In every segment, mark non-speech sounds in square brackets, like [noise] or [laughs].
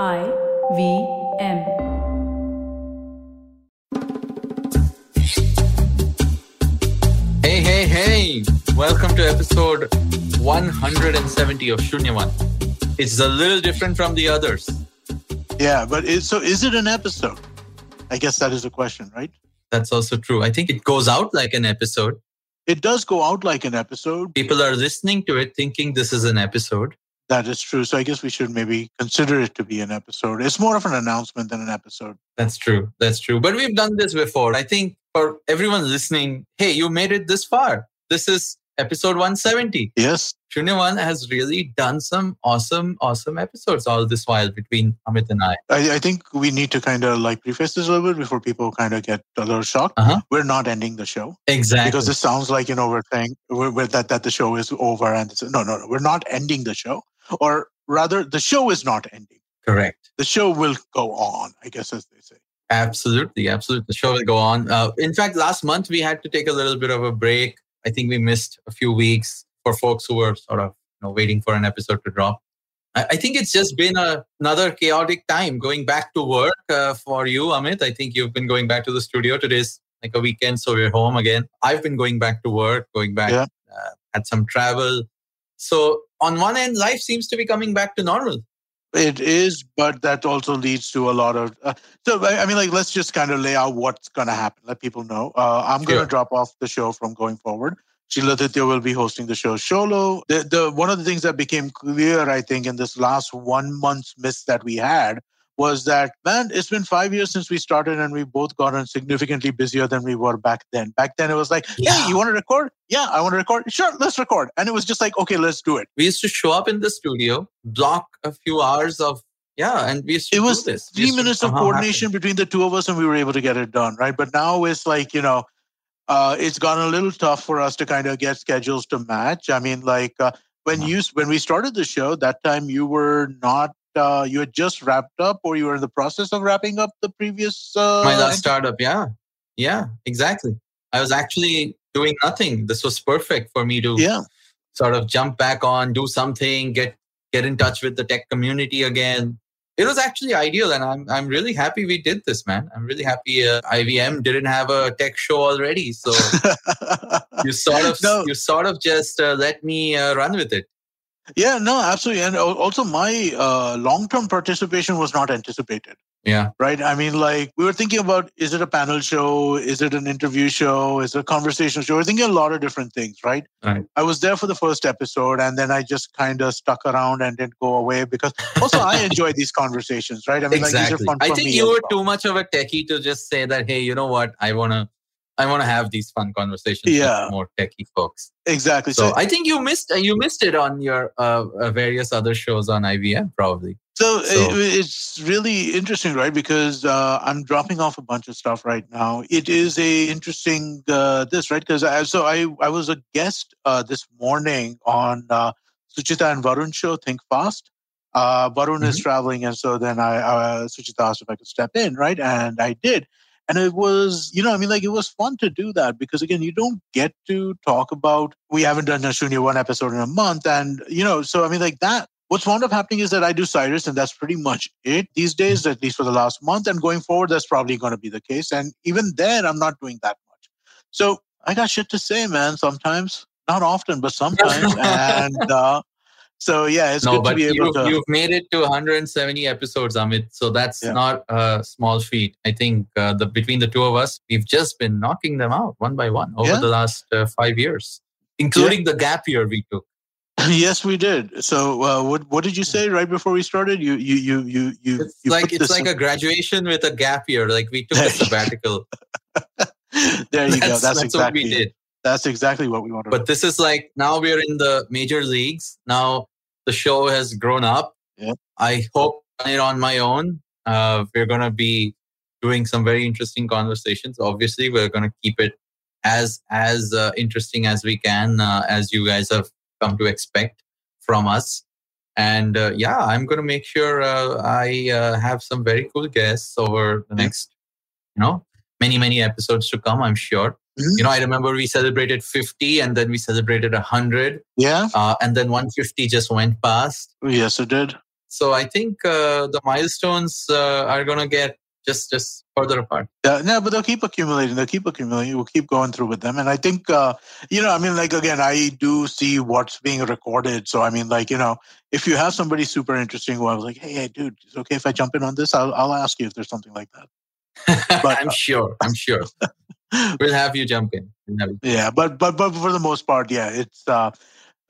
I V M. Hey, hey, hey! Welcome to episode 170 of Shunya One. It's a little different from the others. Yeah, but is, so is it an episode? I guess that is a question, right? That's also true. I think it goes out like an episode. It does go out like an episode. People are listening to it thinking this is an episode. That is true. So I guess we should maybe consider it to be an episode. It's more of an announcement than an episode. That's true. That's true. But we've done this before. I think for everyone listening, hey, you made it this far. This is episode 170. Yes. Shunya One has really done some awesome, awesome episodes all this while between Amit and I. I, I think we need to kind of like preface this a little bit before people kind of get a little shocked. Uh-huh. We're not ending the show Exactly. because this sounds like, you know, we're saying we're, we're, that, that the show is over. And no, no, no, we're not ending the show. Or rather, the show is not ending. Correct. The show will go on, I guess, as they say. Absolutely, absolutely. The show will go on. Uh, in fact, last month we had to take a little bit of a break. I think we missed a few weeks for folks who were sort of you know, waiting for an episode to drop. I, I think it's just been a, another chaotic time going back to work uh, for you, Amit. I think you've been going back to the studio. Today's like a weekend, so we're home again. I've been going back to work, going back, Yeah. uh, had some travel. So on one end, life seems to be coming back to normal. It is, but that also leads to a lot of. Uh, so, I mean, like, let's just kind of lay out what's going to happen. Let people know. Uh, I'm going to drop off the show from going forward. Sheila Titya will be hosting the show solo. The, the one of the things that became clear, I think, in this last one month's miss that we had was that man, it's been five years since we started, and we both gotten significantly busier than we were back then. Back then, it was like, Yeah. hey, you want to record? Yeah, I want to record. Sure, let's record. And it was just like, okay, let's do it. We used to show up in the studio, block a few hours of yeah, and we used to it do was this. Three minutes of happen. coordination between the two of us and we were able to get it done right but now it's like you know uh, it's gotten a little tough for us to kind of get schedules to match i mean like uh, when Uh-huh. you when we started the show that time you were not uh, you had just wrapped up or you were in the process of wrapping up the previous uh, my last startup yeah. Yeah exactly. I was actually doing nothing. This was perfect for me to yeah. sort of jump back on do something get get in touch with the tech community again. It was actually ideal and i'm i'm really happy we did this man. I'm really happy uh, ivm didn't have a tech show already so [laughs] you sort of No. you sort of just uh, let me uh, run with it yeah no absolutely and also my uh, long-term participation was not anticipated yeah right? I mean, like we were thinking about is it a panel show? Is it an interview show? Is it a conversation show? We're thinking a lot of different things, right? Right. I was there for the first episode and then I just kind of stuck around and didn't go away because also I enjoy these conversations, right? I mean, like exactly these are fun i think you were well. too much of a techie to just say that hey you know what i want to i want to have these fun conversations Yeah. with more techie folks Exactly. so So, i think you missed you missed it on your uh, uh, various other shows on ivm probably so, so- it- it's really interesting, right? Because uh, I'm dropping off a bunch of stuff right now. It is a interesting uh, this, right? Because I, so I I was a guest uh, this morning on uh, Suchita and Varun show, Think Fast. Uh, Varun is Mhm. traveling, and so then I uh, Suchita asked if I could step in, right? And I did. And it was, you know, I mean, like it was fun to do that because again, you don't get to talk about. We haven't done a Shunya one episode in a month, and you know, so I mean, like that. What's wound up happening is that I do Cyrus, and that's pretty much it these days, at least for the last month. And going forward, that's probably going to be the case. And even then, I'm not doing that much. So I got shit to say, man. Sometimes, not often, but sometimes. [laughs] and uh, so yeah, it's no good to be able you've, to. you've made it to 170 episodes amit so that's Yeah. not a small feat i think uh, the between the two of us we've just been knocking them out one by one over Yeah. the last uh, five years including the gap year we took [laughs] yes, we did. So uh, what what did you say right before we started? You you you you you. It's you like it's like a graduation with a gap year. Like we took a sabbatical. [laughs] there you go. that's, That's, that's what we did. That's exactly what we wanted. But this is like now we're in the major leagues. Now the show has grown up. Yeah. I hope it on my own. Uh, we're gonna be doing some very interesting conversations. Obviously, we're gonna keep it as as uh, interesting as we can, uh, as you guys have come to expect from us. And uh, yeah, I'm gonna make sure uh, I uh, have some very cool guests over the next, you know, many many episodes to come. I'm sure. Mhm. You know, I remember we celebrated 50 and then we celebrated 100 yeah. uh, and then 150 just went past. Yes, it did. So I think uh, the milestones uh, are going to get just just further apart. Yeah, no, but they'll keep accumulating. They'll keep accumulating. We'll keep going through with them. And I think, uh, you know, I mean, like again, I do see what's being recorded. So I mean, like, you know, if you have somebody super interesting who I was like, hey, hey, dude, is it okay if I jump in on this? I'll I'll ask you if there's something like that. [laughs] But, I'm sure. I'm sure. [laughs] [laughs] we'll have you jump in. We'll you- Yeah, but but but for the most part, yeah, it's uh,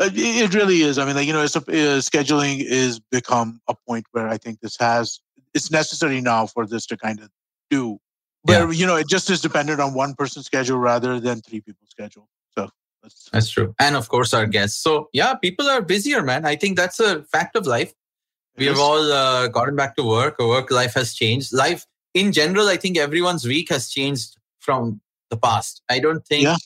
it, it really is. I mean, like you know, it's a, uh, scheduling is become a point where I think this has it's necessary now for this to kind of do. Where you know, it just is dependent on one person's schedule rather than three people's schedule. So that's That's true. And of course, our guests. So, yeah, people are busier, man. I think that's a fact of life. We have all uh, gotten back to work. Our work life has changed. Life in general, I think everyone's week has changed from the past. I don't think Yeah.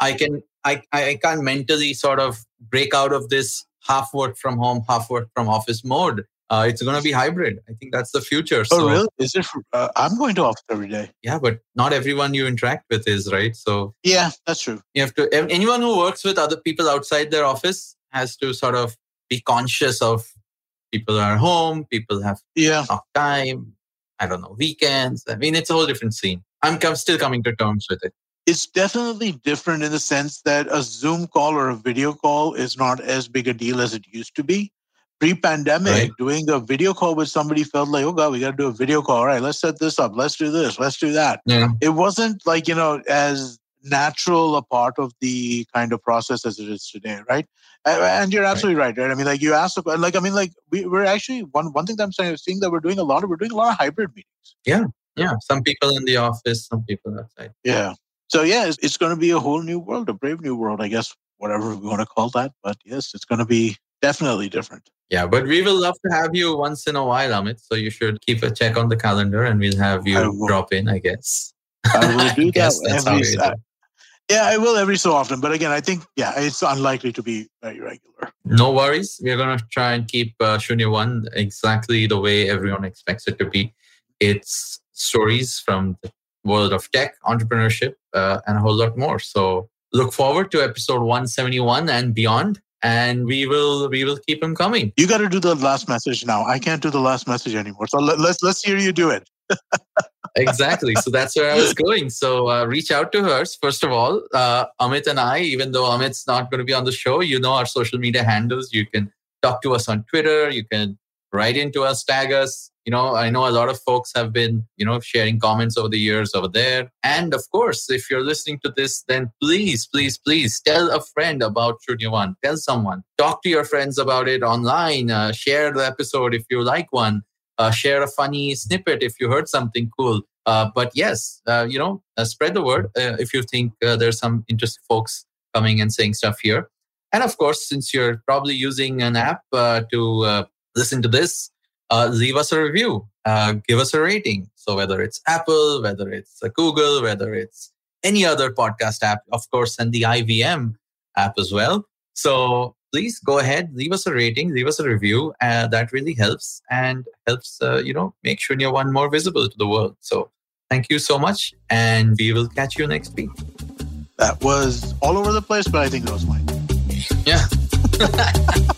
I can, I, I can't mentally sort of break out of this half work from home, half work from office mode. Uh, it's going to be hybrid. I think that's the future. Oh, so, really? Is it? Uh, I'm going to office every day. yeah, but not everyone you interact with is, right? So, Yeah, that's true. you have to anyone who works with other people outside their office has to sort of be conscious of people are home people have Yeah, time i don't know weekends i mean it's a whole different scene i'm com- still coming to terms with it it's definitely different in the sense that a Zoom call or a video call is not as big a deal as it used to be. Pre-pandemic, Right. doing a video call with somebody felt like, oh god, we got to do a video call. All right, let's set this up. Let's do this. Let's do that. yeah It wasn't like you know as natural a part of the kind of process as it is today, right? And- you're absolutely right, right? I mean, like you asked, like I mean, like we, we're actually one one thing that I'm saying, seeing that we're doing a lot of we're doing a lot of hybrid meetings. yeah yeah. some people in the office some people outside Yeah. So yeah, it's, it's going to be a whole new world, a brave new world, I guess, whatever we want to call that. But yes, it's going to be definitely different. yeah but we will love to have you once in a while amit so you should keep a check on the calendar and we'll have you drop in i guess I will do [laughs] that guess that's how every. We s- do. yeah, I will every so often. But again, I think yeah, it's unlikely to be very regular. No worries. We're going to try and keep uh, Shunya One exactly the way everyone expects it to be. It's stories from the world of tech, entrepreneurship, uh, and a whole lot more. So look forward to episode 171 and beyond. And we will we will keep them coming. You got to do the last message now. I can't do the last message anymore. So let, let's let's hear you do it. [laughs] exactly. So that's where I was going. So uh, reach out to us first of all. Uh, Amit and I, even though Amit's not going to be on the show, you know our social media handles. You can talk to us on Twitter. You can write into us, tag us. You know, I know a lot of folks have been, you know, sharing comments over the years over there. And of course, if you're listening to this, then please, please, please tell a friend about One. Tell someone. Talk to your friends about it online. Uh, share the episode if you like one uh, share a funny snippet if you heard something cool. Uh, but yes, uh, you know, uh, spread the word uh, if you think uh, there's some interesting folks coming and saying stuff here. And of course, since you're probably using an app to listen to this, leave us a review, give us a rating. So whether it's Apple, whether it's Google, whether it's any other podcast app, of course, and the IVM app as well. So please go ahead, leave us a rating, leave us a review. Uh, that really helps and helps, uh, you know, make Shunya One more visible to the world. So thank you so much. And we will catch you next week. That was all over the place, but I think that was fine. Yeah. [laughs]